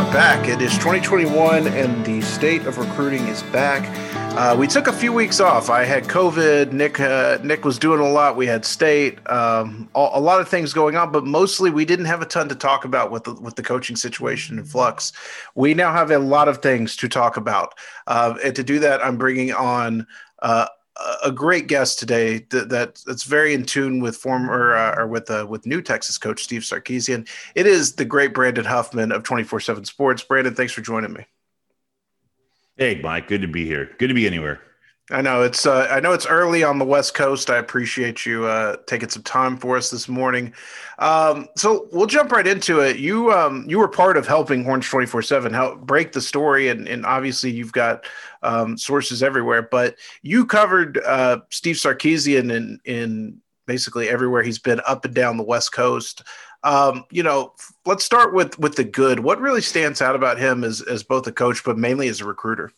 Are back. It is 2021 and the state of recruiting is back. Uh, we took a few weeks off. I had COVID. Nick uh, Nick was doing a lot. We had state, um, a, a, lot of things going on, but mostly we didn't have a ton to talk about with the, with the coaching situation in flux. We now have a lot of things to talk about, uh, and to do that, I'm bringing on uh, a great guest today that, that, that's very in tune with former uh, or with uh, with new Texas coach Steve Sarkisian. It is the great Brandon Huffman of 24/7 Sports. Brandon, thanks for joining me. Hey, Mike. Good to be here. Good to be anywhere. I know it's uh, I know it's early on the West Coast. I appreciate you uh, taking some time for us this morning. Um, so we'll jump right into it. You um, you were part of helping Horns twenty four seven help break the story, and, and obviously you've got um, sources everywhere. But you covered uh, Steve Sarkisian in in basically everywhere he's been up and down the West Coast. Um, you know, let's start with with the good. What really stands out about him as as both a coach, but mainly as a recruiter?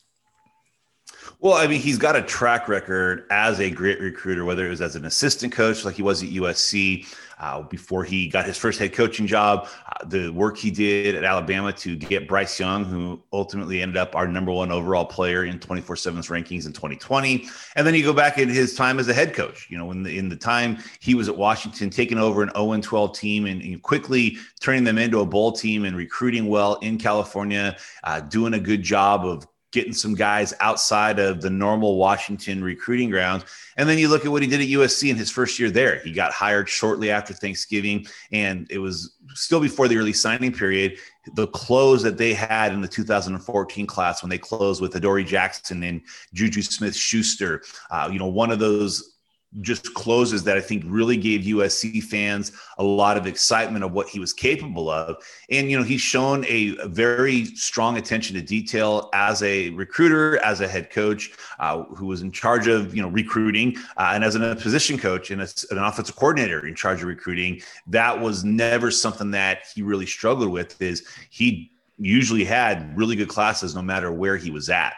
Well, I mean, he's got a track record as a great recruiter, whether it was as an assistant coach like he was at USC uh, before he got his first head coaching job, uh, the work he did at Alabama to get Bryce Young, who ultimately ended up our number one overall player in 24 7's rankings in 2020. And then you go back in his time as a head coach, you know, when the, in the time he was at Washington, taking over an 0 12 team and, and, quickly turning them into a bowl team and recruiting well in California, uh, doing a good job of getting some guys outside of the normal Washington recruiting grounds. And then you look at what he did at USC in his first year there. He got hired shortly after Thanksgiving, and it was still before the early signing period. The close that they had in the 2014 class when they closed with Adoree Jackson and Juju Smith Schuster, uh, you know, one of those just closes that I think really gave USC fans a lot of excitement of what he was capable of. And, you know, he's shown a, a very strong attention to detail as a recruiter, as a head coach uh, who was in charge of, you know, recruiting uh, and as a position coach and an offensive coordinator in charge of recruiting. That was never something that he really struggled with is he usually had really good classes no matter where he was at.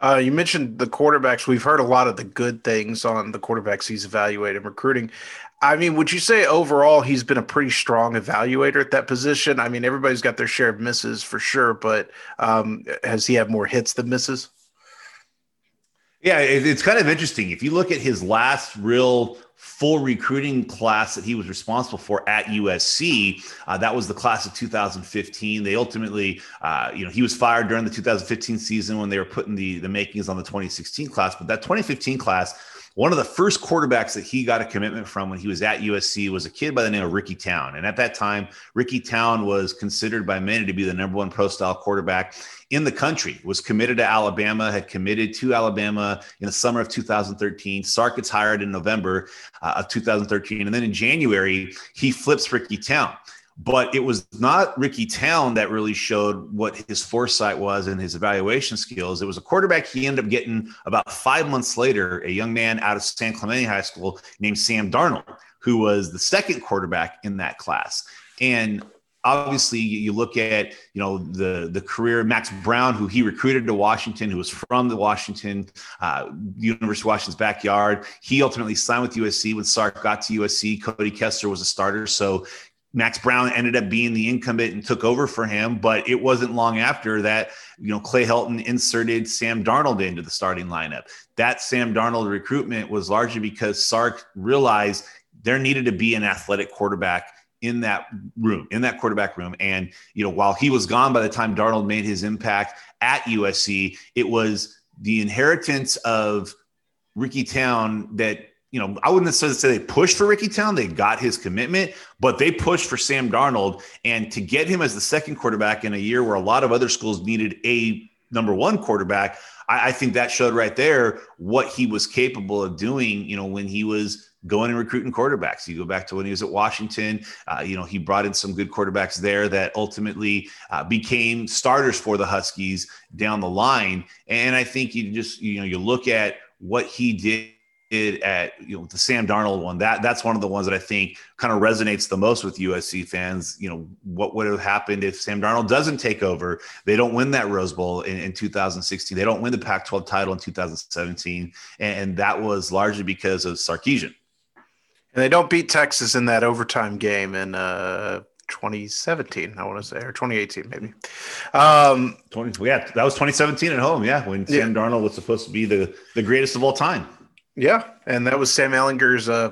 Uh, you mentioned the quarterbacks. We've heard a lot of the good things on the quarterbacks he's evaluated recruiting. I mean, would you say overall he's been a pretty strong evaluator at that position? I mean, everybody's got their share of misses for sure, but um, has he had more hits than misses? Yeah, it's kind of interesting. If you look at his last real full recruiting class that he was responsible for at USC. Uh, that was the class of 2015. They ultimately, uh, you know, he was fired during the 2015 season when they were putting the the makings on the 2016 class. But that 2015 class, one of the first quarterbacks that he got a commitment from when he was at USC was a kid by the name of Ricky Town. And at that time, Ricky Town was considered by many to be the number one pro style quarterback in the country, was committed to Alabama, had committed to Alabama in the summer of 2013. Sark gets hired in November uh, of 2013. And then in January, he flips Ricky Town. But it was not Ricky Town that really showed what his foresight was and his evaluation skills. It was a quarterback he ended up getting about five months later, a young man out of San Clemente High School named Sam Darnold, who was the second quarterback in that class. And obviously you look at you know the the career Max Browne, who he recruited to Washington, who was from the Washington uh, University of Washington's backyard. He ultimately signed with USC when Sark got to USC. Cody Kessler was a starter, so Max Browne ended up being the incumbent and took over for him. But it wasn't long after that, you know, Clay Helton inserted Sam Darnold into the starting lineup. That Sam Darnold recruitment was largely because Sark realized there needed to be an athletic quarterback in that room, in that quarterback room. And, you know, while he was gone by the time Darnold made his impact at USC, it was the inheritance of Ricky Town that you know, I wouldn't necessarily say they pushed for Ricky Town. They got his commitment, but they pushed for Sam Darnold. And to get him as the second quarterback in a year where a lot of other schools needed a number one quarterback, I, I think that showed right there what he was capable of doing, you know, when he was going and recruiting quarterbacks. You go back to when he was at Washington, uh, you know, he brought in some good quarterbacks there that ultimately uh, became starters for the Huskies down the line. And I think you just, you know, you look at what he did did at you know the Sam Darnold one. That that's one of the ones that I think kind of resonates the most with USC fans. You know what would have happened if Sam Darnold doesn't take over? They don't win that Rose Bowl in, in 2016. They don't win the Pac-12 title in 2017, and, and that was largely because of Sarkisian. And they don't beat Texas in that overtime game in uh, 2017, I want to say, or 2018, maybe. Um, 20, yeah, that was 2017 at home. Yeah, when Sam yeah. Darnold was supposed to be the, the greatest of all time. Yeah, and that was Sam Ehlinger's uh,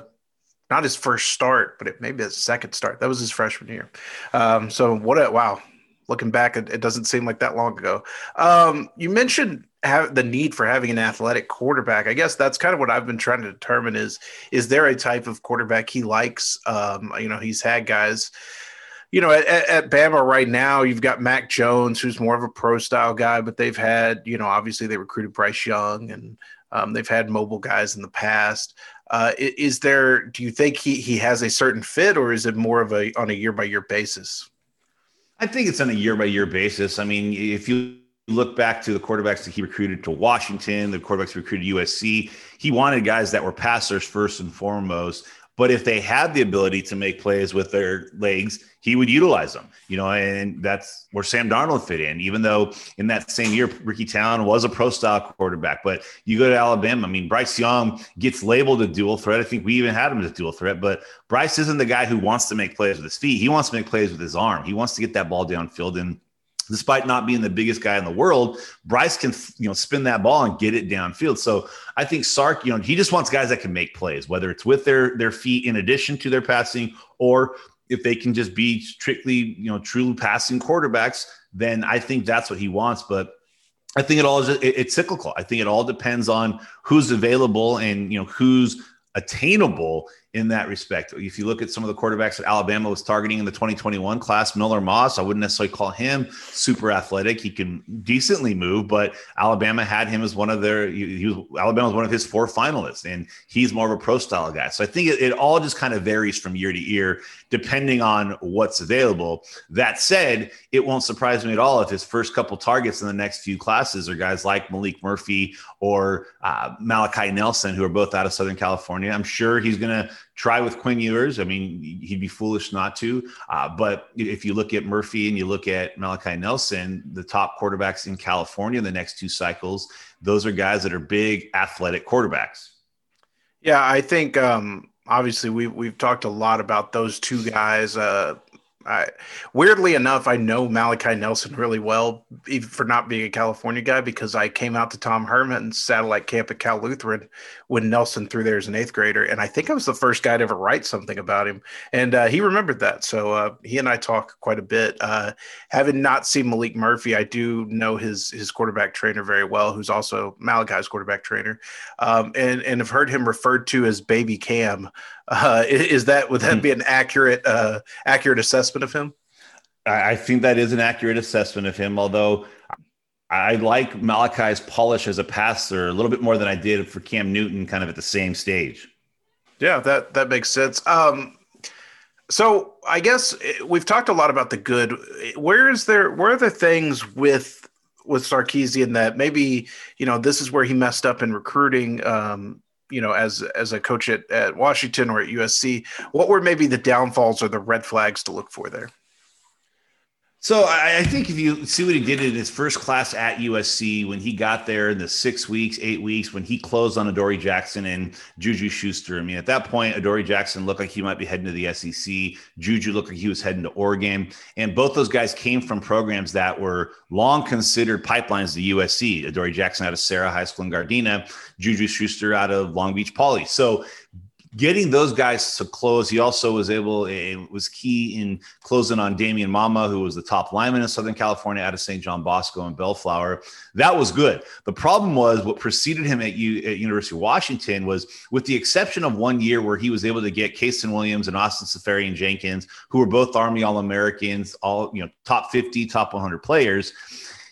not his first start, but it maybe his second start. That was his freshman year. Um, so what a wow! Looking back, it, it, doesn't seem like that long ago. Um, you mentioned have the need for having an athletic quarterback. I guess that's kind of what I've been trying to determine is is there a type of quarterback he likes? Um, you know, he's had guys you know, at, at, Bama right now, you've got Mac Jones, who's more of a pro style guy, but they've had, you know, obviously they recruited Bryce Young and um, they've had mobile guys in the past. Uh, is there? Do you think he he has a certain fit, or is it more of a on a year by year basis? I think it's on a year by year basis. I mean, if you look back to the quarterbacks that he recruited to Washington, the quarterbacks recruited USC, he wanted guys that were passers first and foremost. But if they had the ability to make plays with their legs, he would utilize them, you know, and that's where Sam Darnold fit in. Even though in that same year, Ricky Town was a pro style quarterback, but you go to Alabama. I mean, Bryce Young gets labeled a dual threat. I think we even had him as a dual threat, but Bryce isn't the guy who wants to make plays with his feet. He wants to make plays with his arm. He wants to get that ball downfield and despite not being the biggest guy in the world, Bryce can you know spin that ball and get it downfield. So I think Sark, you know, he just wants guys that can make plays, whether it's with their their feet in addition to their passing, or if they can just be strictly you know true passing quarterbacks. Then I think that's what he wants. But I think it all is it, it's cyclical. I think it all depends on who's available and you know who's attainable in that respect. If you look at some of the quarterbacks that Alabama was targeting in the 2021 class, Miller Moss, I wouldn't necessarily call him super athletic. He can decently move, but Alabama had him as one of their, he was, Alabama was one of his four finalists, and he's more of a pro style guy. So I think it, it all just kind of varies from year to year, depending on what's available. That said, it won't surprise me at all if his first couple targets in the next few classes are guys like Maalik Murphy or uh, Malachi Nelson, who are both out of Southern California. I'm sure he's going to try with Quinn Ewers. I mean, he'd be foolish not to. Uh, but if you look at Murphy and you look at Malachi Nelson, the top quarterbacks in California in the next two cycles, those are guys that are big athletic quarterbacks. Yeah, I think um, obviously we've we've talked a lot about those two guys. Uh, I, weirdly enough, I know Malachi Nelson really well, even for not being a California guy, because I came out to Tom Herman's satellite camp at Cal Lutheran when Nelson threw there as an eighth grader, and I think I was the first guy to ever write something about him, and uh, he remembered that. So uh, he and I talk quite a bit. Uh, having not seen Maalik Murphy, I do know his his quarterback trainer very well, who's also Malachi's quarterback trainer, um, and and have heard him referred to as Baby Cam. Uh, is that would that hmm. be an accurate uh, accurate assessment of him? I think that is an accurate assessment of him. Although I like Malachi's polish as a passer a little bit more than I did for Cam Newton, kind of at the same stage. Yeah, that that makes sense. Um, so I guess eh, we've talked a lot about the good. Where is there? Where are the things with with Sarkisian that maybe you know this is where he messed up in recruiting? Um, you know, as as a coach at, at Washington or at USC, what were maybe the downfalls or the red flags to look for there? So I, I, think if you see what he did in his first class at USC when he got there in the six weeks, eight weeks, when he closed on Adoree Jackson and Juju Schuster. I mean, at that point, Adoree Jackson looked like he might be heading to the SEC. Juju looked like he was heading to Oregon. And both those guys came from programs that were long considered pipelines to USC. Adoree Jackson out of Serra High School in Gardena, Juju Schuster out of Long Beach Poly. So getting those guys to close. He also was able, it was key in closing on Damian Mama, who was the top lineman in Southern California out of St. John Bosco and Bellflower. That was good. The problem was what preceded him at, U, at University of Washington was, with the exception of one year where he was able to get Kasen Williams and Austin Seferian Jenkins, who were both Army All Americans, all you know, top 50, top 100 players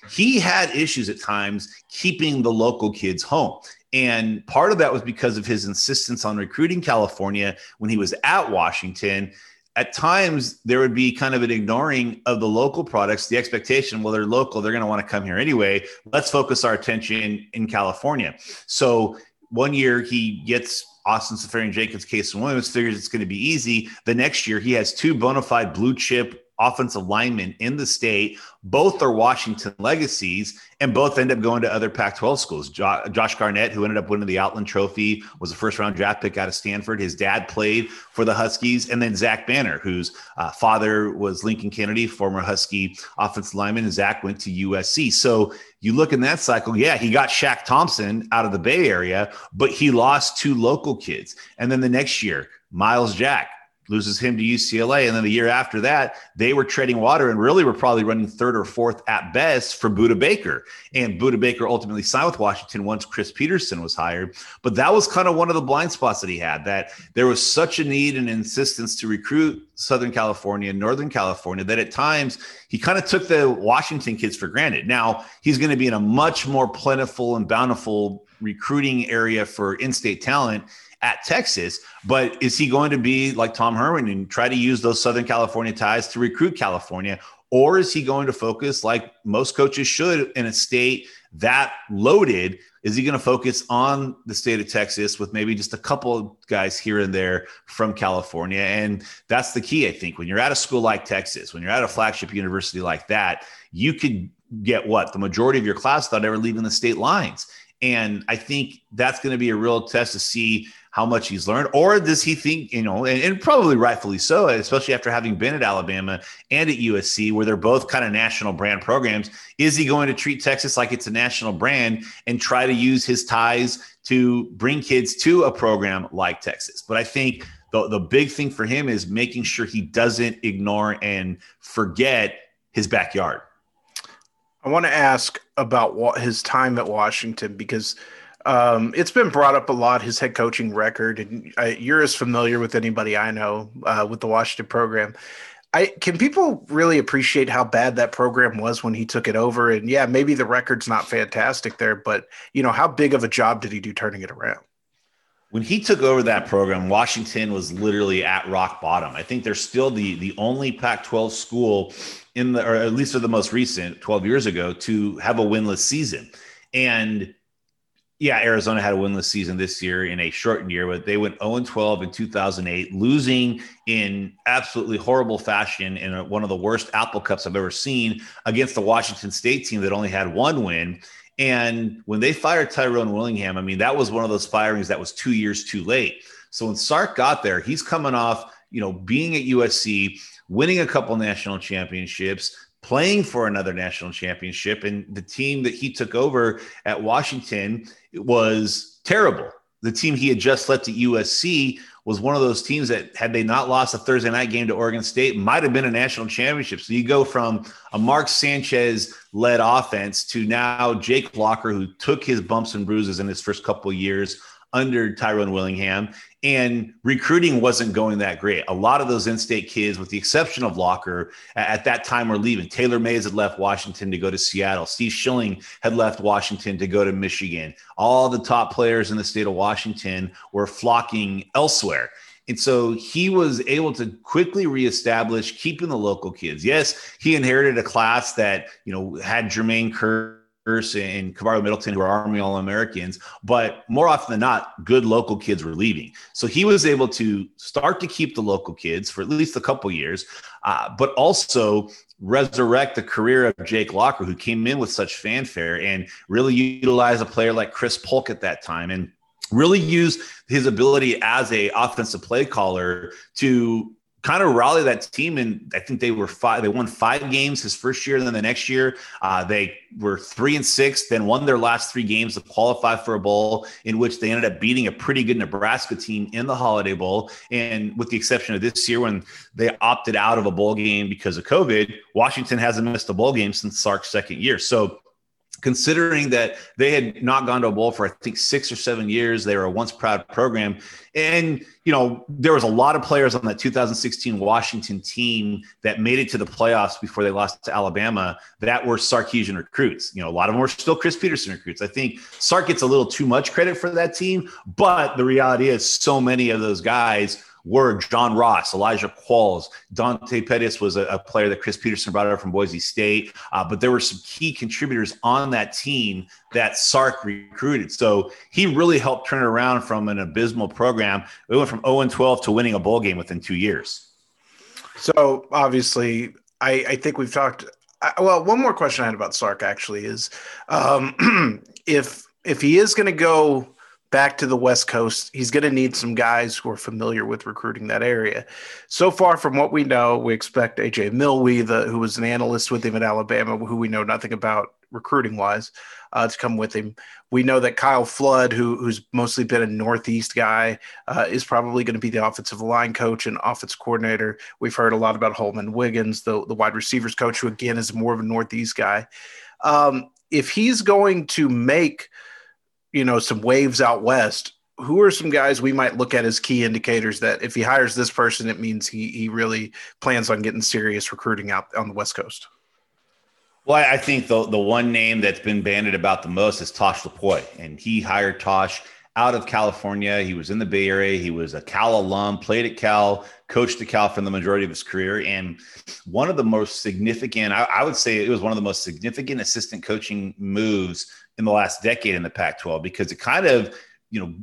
he had issues at times keeping the local kids home. And part of that was because of his insistence on recruiting California when he was at Washington. At times, there would be kind of an ignoring of the local products, the expectation, well, they're local, they're going to want to come here anyway. Let's focus our attention in California. So one year he gets Austin Seferian Jenkins, Kasen Williams, figures it's going to be easy. The next year, he has two bona fide blue chip offensive linemen in the state. Both are Washington legacies, and both end up going to other Pac 12 schools. Jo- Josh Garnett, who ended up winning the Outland Trophy, was a first round draft pick out of Stanford. His dad played for the Huskies. And then Zach Banner, whose uh, father was Lincoln Kennedy, former Husky offensive lineman. And Zach went to USC. So you look in that cycle, yeah, he got Shaq Thompson out of the Bay Area, but he lost two local kids. And then the next year, Myles Jack loses him to UCLA. And then the year after that, they were treading water and really were probably running third or fourth at best for Budda Baker. And Budda Baker ultimately signed with Washington once Chris Petersen was hired. But that was kind of one of the blind spots that he had that there was such a need and insistence to recruit Southern California and Northern California that at times he kind of took the Washington kids for granted. Now he's going to be in a much more plentiful and bountiful recruiting area for in state talent at Texas. But is he going to be like Tom Herman and try to use those Southern California ties to recruit California? Or is he going to focus like most coaches should in a state that loaded? Is he going to focus on the state of Texas with maybe just a couple of guys here and there from California? And that's the key, I think. When you're at a school like Texas, when you're at a flagship university like that, you could get what? The majority of your class without ever leaving the state lines. And I think that's going to be a real test to see how much he's learned, or does he think, you know, and, and, probably rightfully so, especially after having been at Alabama and at USC, where they're both kind of national brand programs, is he going to treat Texas like it's a national brand and try to use his ties to bring kids to a program like Texas? But I think the, the big thing for him is making sure he doesn't ignore and forget his backyard. I want to ask about what his time at Washington because – um, it's been brought up a lot his head coaching record, and you're as familiar with anybody I know uh, with the Washington program. I can people really appreciate how bad that program was when he took it over, and yeah, maybe the record's not fantastic there, but you know how big of a job did he do turning it around? When he took over that program, Washington was literally at rock bottom. I think they're still the the only Pac-12 school in the, or at least for the most recent, 12 years ago, to have a winless season, and yeah, Arizona had a winless season this year in a shortened year, but they went 0 12 in 2008, losing in absolutely horrible fashion in one of the worst Apple Cups I've ever seen against the Washington State team that only had one win. And when they fired Tyrone Willingham, I mean, that was one of those firings that was two years too late. So when Sark got there, he's coming off, you know, being at USC, winning a couple national championships, playing for another national championship. And the team that he took over at Washington was terrible. The team he had just left at USC was one of those teams that, had they not lost a Thursday night game to Oregon State, might have been a national championship. So you go from a Mark Sanchez led offense to now Jake Locker, who took his bumps and bruises in his first couple years under Tyrone Willingham, and recruiting wasn't going that great. A lot of those in-state kids, with the exception of Locker, at that time were leaving. Taylor Mays had left Washington to go to Seattle. Steve Schilling had left Washington to go to Michigan. All the top players in the state of Washington were flocking elsewhere. And so he was able to quickly reestablish keeping the local kids. Yes, he inherited a class that, you know, had Jermaine Kearse and Kavario Middleton, who are Army All Americans, but more often than not, good local kids were leaving. So he was able to start to keep the local kids for at least a couple years, uh, but also resurrect the career of Jake Locker, who came in with such fanfare and really utilize a player like Chris Polk at that time and really use his ability as a offensive play caller to kind of rally that team. And I think they were five, they won five games his first year. Then the next year, uh, they were three and six, then won their last three games to qualify for a bowl, in which they ended up beating a pretty good Nebraska team in the Holiday Bowl. And with the exception of this year, when they opted out of a bowl game because of COVID, Washington hasn't missed a bowl game since Sark's second year. So considering that they had not gone to a bowl for I think six or seven years. They were a once proud program. And, you know, there was a lot of players on that 2016 Washington team that made it to the playoffs before they lost to Alabama that were Sarkisian recruits. You know, a lot of them were still Chris Petersen recruits. I think Sark gets a little too much credit for that team, but the reality is so many of those guys were John Ross, Elijah Qualls, Dante Pettis was a, a, player that Chris Petersen brought up from Boise State. Uh, but there were some key contributors on that team that Sark recruited. So he really helped turn it around from an abysmal program. We went from 0 12 to winning a bowl game within two years. So obviously, I, I think we've talked. I, well, one more question I had about Sark actually is um, if if he is going to go back to the West Coast. He's going to need some guys who are familiar with recruiting that area. So far, from what we know, we expect AJ Milwee, the, who was an analyst with him at Alabama, who we know nothing about recruiting wise, uh, to come with him. We know that Kyle Flood, who, who's mostly been a Northeast guy, uh, is probably going to be the offensive line coach and offense coordinator. We've heard a lot about Holman Wiggins, the, the wide receivers coach, who again is more of a Northeast guy. Um, if he's going to make – you know some waves out west who are some guys we might look at as key indicators that if he hires this person it means he he really plans on getting serious recruiting out on the west coast? Well, I think the the one name that's been banded about the most is Tosh Lupoi, and he hired Tosh out of California. He was in the Bay Area. He was a Cal alum, played at Cal, coached at Cal for the majority of his career, and one of the most significant. I, I would say it was one of the most significant assistant coaching moves in the last decade in the Pac 12 because it kind of, you know,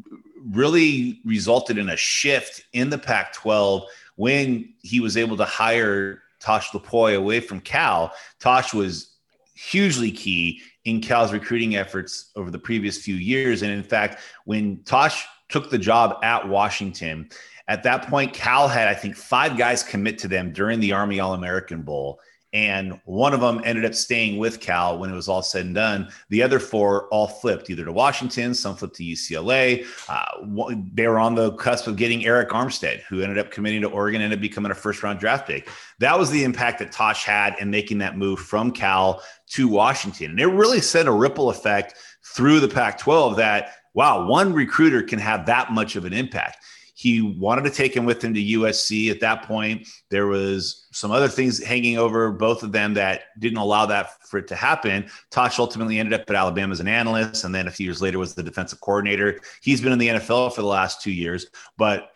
really resulted in a shift in the Pac 12 when he was able to hire Tosh Lupoi away from Cal. Tosh was hugely key in Cal's recruiting efforts over the previous few years. And in fact, when Tosh took the job at Washington, at that point, Cal had, I think, five guys commit to them during the Army All American Bowl and one of them ended up staying with Cal when it was all said and done. The other four all flipped either to Washington, some flipped to UCLA. Uh, they were on the cusp of getting Arik Armstead, who ended up committing to Oregon, ended up becoming a first round draft pick. That was the impact that Tosh had in making that move from Cal to Washington. And it really sent a ripple effect through the Pac 12 that, wow, one recruiter can have that much of an impact. He wanted to take him with him to USC. At that point, there was some other things hanging over both of them that didn't allow that for it to happen. Tosh ultimately ended up at Alabama as an analyst, and then a few years later was the defensive coordinator. He's been in the NFL for the last two years, but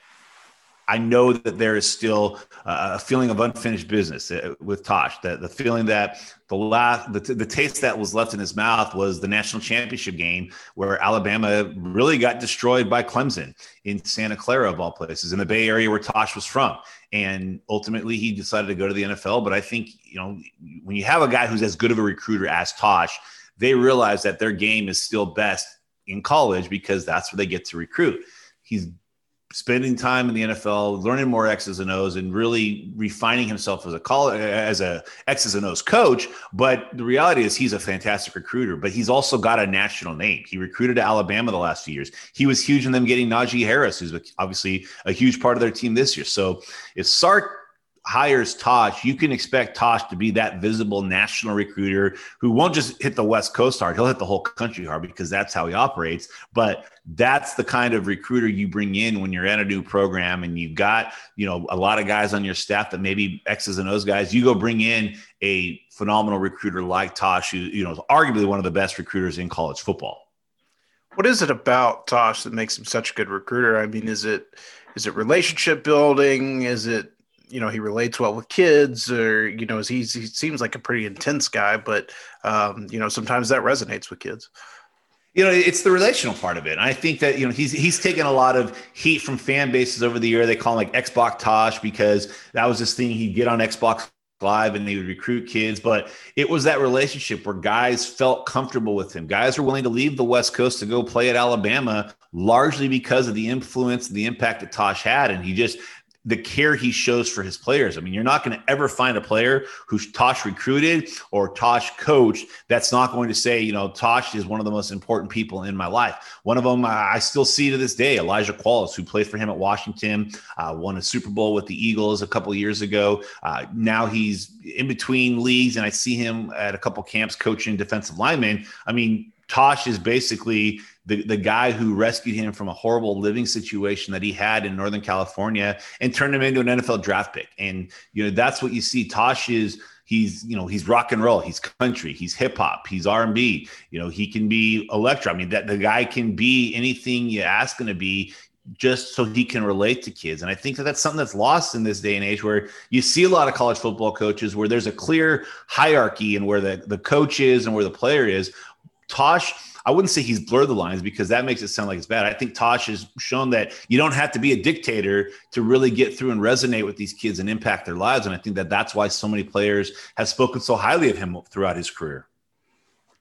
I know that there is still a feeling of unfinished business uh, with Tosh. That the feeling that the last the, the taste that was left in his mouth was the national championship game where Alabama really got destroyed by Clemson in Santa Clara of all places in the Bay Area where Tosh was from. And ultimately, he decided to go to the NFL. But I think you know when you have a guy who's as good of a recruiter as Tosh, they realize that their game is still best in college because that's where they get to recruit. He's spending time in the NFL, learning more X's and O's, and really refining himself as a as a X's and O's coach. But the reality is, he's a fantastic recruiter. But he's also got a national name. He recruited to Alabama the last few years. He was huge in them getting Najee Harris, who's obviously a huge part of their team this year. So if Sark hires Tosh, you can expect Tosh to be that visible national recruiter who won't just hit the West Coast hard. He'll hit the whole country hard because that's how he operates. But that's the kind of recruiter you bring in when you're at a new program and you've got, you know, a lot of guys on your staff that maybe X's and O's guys. You go bring in a phenomenal recruiter like Tosh, who, you know, is arguably one of the best recruiters in college football. What is it about Tosh that makes him such a good recruiter? I mean, is it is it relationship building? Is it you know he relates well with kids or you know he, he seems like a pretty intense guy but um, you know sometimes that resonates with kids. You know it's the relational part of it. And i think that you know he's he's taken a lot of heat from fan bases over the year. They call him like xbox tosh because that was this thing he'd get on xbox live and he would recruit kids. But it was that relationship where guys felt comfortable with him. Guys were willing to leave the west coast to go play at alabama largely because of the influence and the impact that tosh had. And he just the care he shows for his players. I mean, you're not going to ever find a player who's Tosh recruited or Tosh coached that's not going to say, you know, Tosh is one of the most important people in my life. One of them I still see to this day, Elijah Qualls, who played for him at Washington, uh, won a Super Bowl with the Eagles a couple years ago. Uh, now he's in between leagues, and I see him at a couple camps coaching defensive linemen. I mean, Tosh is basically the, the guy who rescued him from a horrible living situation that he had in Northern California and turned him into an NFL draft pick. And, you know, that's what you see. Tosh is, he's, you know, he's rock and roll, he's country, he's hip hop, he's R and B, you know, he can be electro. I mean, that the guy can be anything you ask him to be just so he can relate to kids. And I think that that's something that's lost in this day and age where you see a lot of college football coaches where there's a clear hierarchy and where the, the coach is and where the player is. Tosh, I wouldn't say he's blurred the lines because that makes it sound like it's bad. I think Tosh has shown that you don't have to be a dictator to really get through and resonate with these kids and impact their lives. And I think that that's why so many players have spoken so highly of him throughout his career.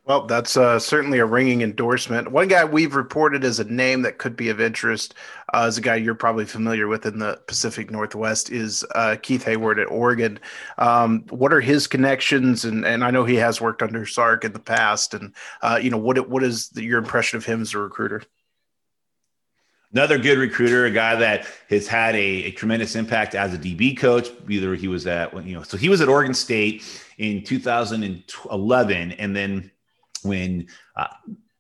Well, that's uh, certainly a ringing endorsement. One guy we've reported as a name that could be of interest, uh, is a guy you're probably familiar with in the Pacific Northwest, is uh, Keith Heyward at Oregon. Um, what are his connections? And and I know he has worked under Sark in the past. And uh, you know what what is the, your impression of him as a recruiter? Another good recruiter, a guy that has had a, a tremendous impact as a DB coach. Either he was at you know, so he was at Oregon State in 2011, and then when uh,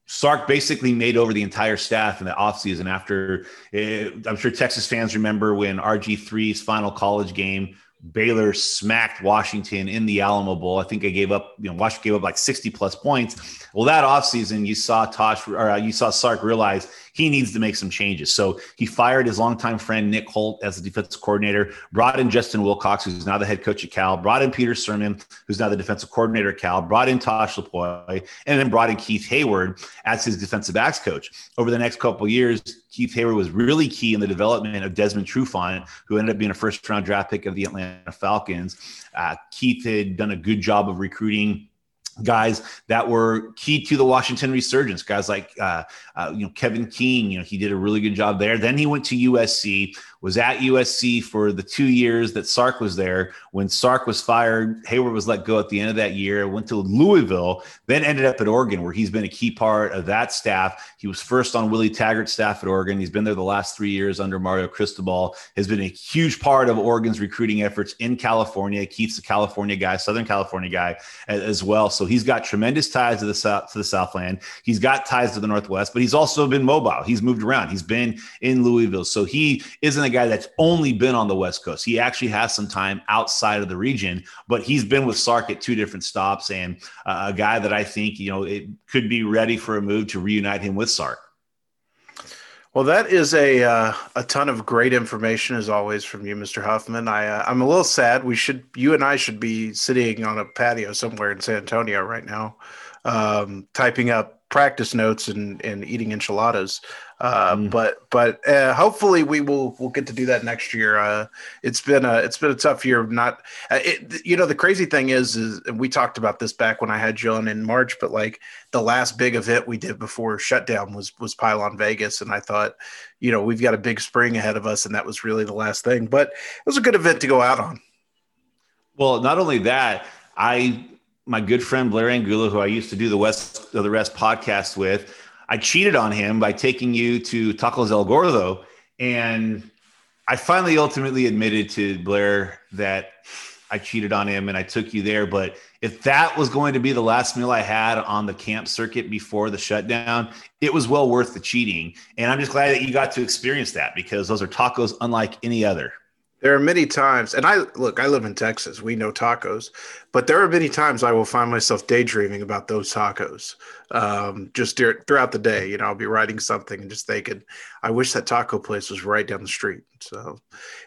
Sark basically made over the entire staff in the offseason after uh, I'm sure Texas fans remember when RG3's final college game Baylor smacked Washington in the Alamo Bowl. I think I gave up, you know, Washington gave up like 60 plus points. Well, that offseason, you saw Tosh or uh, you saw Sark realize he needs to make some changes. So he fired his longtime friend Nick Holt as the defensive coordinator, brought in Justin Wilcox, who's now the head coach at Cal, brought in Peter Sirmon, who's now the defensive coordinator at Cal, brought in Tosh Lupoi, and then brought in Keith Heyward as his defensive backs coach. Over the next couple years, Keith Heyward was really key in the development of Desmond Trufant, who ended up being a first round draft pick of the Atlanta Falcons. Uh, Keith had done a good job of recruiting guys that were key to the Washington resurgence. Guys like uh, uh, you know Kevin King, you know he did a really good job there. Then he went to USC, was at USC for the two years that Sark was there. When Sark was fired, Heyward was let go at the end of that year. Went to Louisville, then ended up at Oregon, where he's been a key part of that staff. He was first on Willie Taggart's staff at Oregon. He's been there the last three years under Mario Cristobal. Has been a huge part of Oregon's recruiting efforts in California. Keith's a California guy, Southern California guy as well. So he's got tremendous ties to the south to the Southland. He's got ties to the Northwest, but he's also been mobile. He's moved around. He's been in Louisville, so he isn't a guy that's only been on the West Coast. He actually has some time outside of the region, but he's been with Sark at two different stops and uh, a guy that I think, you know, it could be ready for a move to reunite him with Sark. Well, that is a uh, a ton of great information as always from you, Mr. Huffman. I uh, I'm a little sad. We should you and I should be sitting on a patio somewhere in San Antonio right now, um, typing up practice notes and, and eating enchiladas. Uh, mm. But but uh, hopefully we will we'll get to do that next year. Uh, it's been a it's been a tough year. Not uh, it, you know the crazy thing is is we talked about this back when I had John in March, but like the last big event we did before shutdown was was Pylon Vegas, and I thought you know we've got a big spring ahead of us, and that was really the last thing. But it was a good event to go out on. Well, not only that, I my good friend Blair Angulo, who I used to do the West of the Rest podcast with, I cheated on him by taking you to Tacos El Gordo. And I finally ultimately admitted to Blair that I cheated on him and I took you there. But if that was going to be the last meal I had on the camp circuit before the shutdown, it was well worth the cheating. And I'm just glad that you got to experience that because those are tacos unlike any other. There are many times, and I look, I live in Texas. We know tacos, but there are many times I will find myself daydreaming about those tacos um, just throughout the day. You know, I'll be writing something and just thinking, I wish that taco place was right down the street. So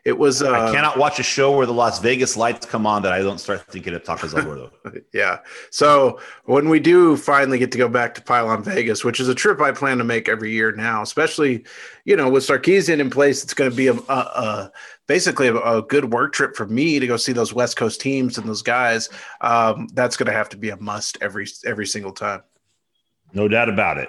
it was. Uh, I cannot watch a show where the Las Vegas lights come on that I don't start thinking of tacos El Gordo. yeah. So when we do finally get to go back to Pylon Vegas, which is a trip I plan to make every year now, especially, you know, with Sarkisian in place, it's going to be a, a, a basically a, a, good work trip for me to go see those West Coast teams and those guys. Um, that's going to have to be a must every every single time. No doubt about it.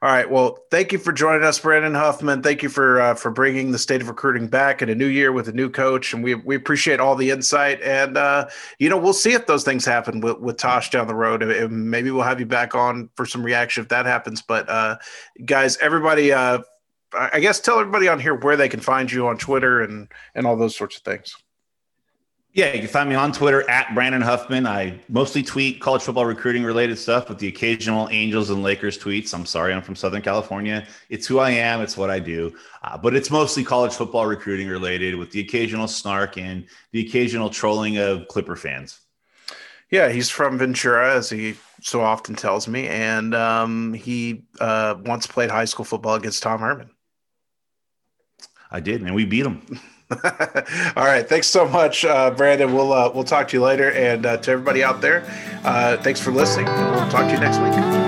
All right. Well, thank you for joining us, Brandon Huffman. Thank you for uh, for bringing the state of recruiting back in a new year with a new coach, and we we appreciate all the insight. And uh, you know, we'll see if those things happen with, with Tosh down the road. And maybe we'll have you back on for some reaction if that happens. But uh, guys, everybody, uh, I guess tell everybody on here where they can find you on Twitter and and all those sorts of things. Yeah, you can find me on Twitter at Brandon Huffman. I mostly tweet college football recruiting related stuff with the occasional Angels and Lakers tweets. I'm sorry, I'm from Southern California. It's who I am, it's what I do. Uh, but it's mostly college football recruiting related with the occasional snark and the occasional trolling of Clipper fans. Yeah, he's from Ventura, as he so often tells me. And um, he uh, once played high school football against Tom Herman. I did, and we beat him. All right. Thanks so much, uh, Brandon. We'll uh, we'll talk to you later, and uh, to everybody out there, uh, thanks for listening. We'll talk to you next week.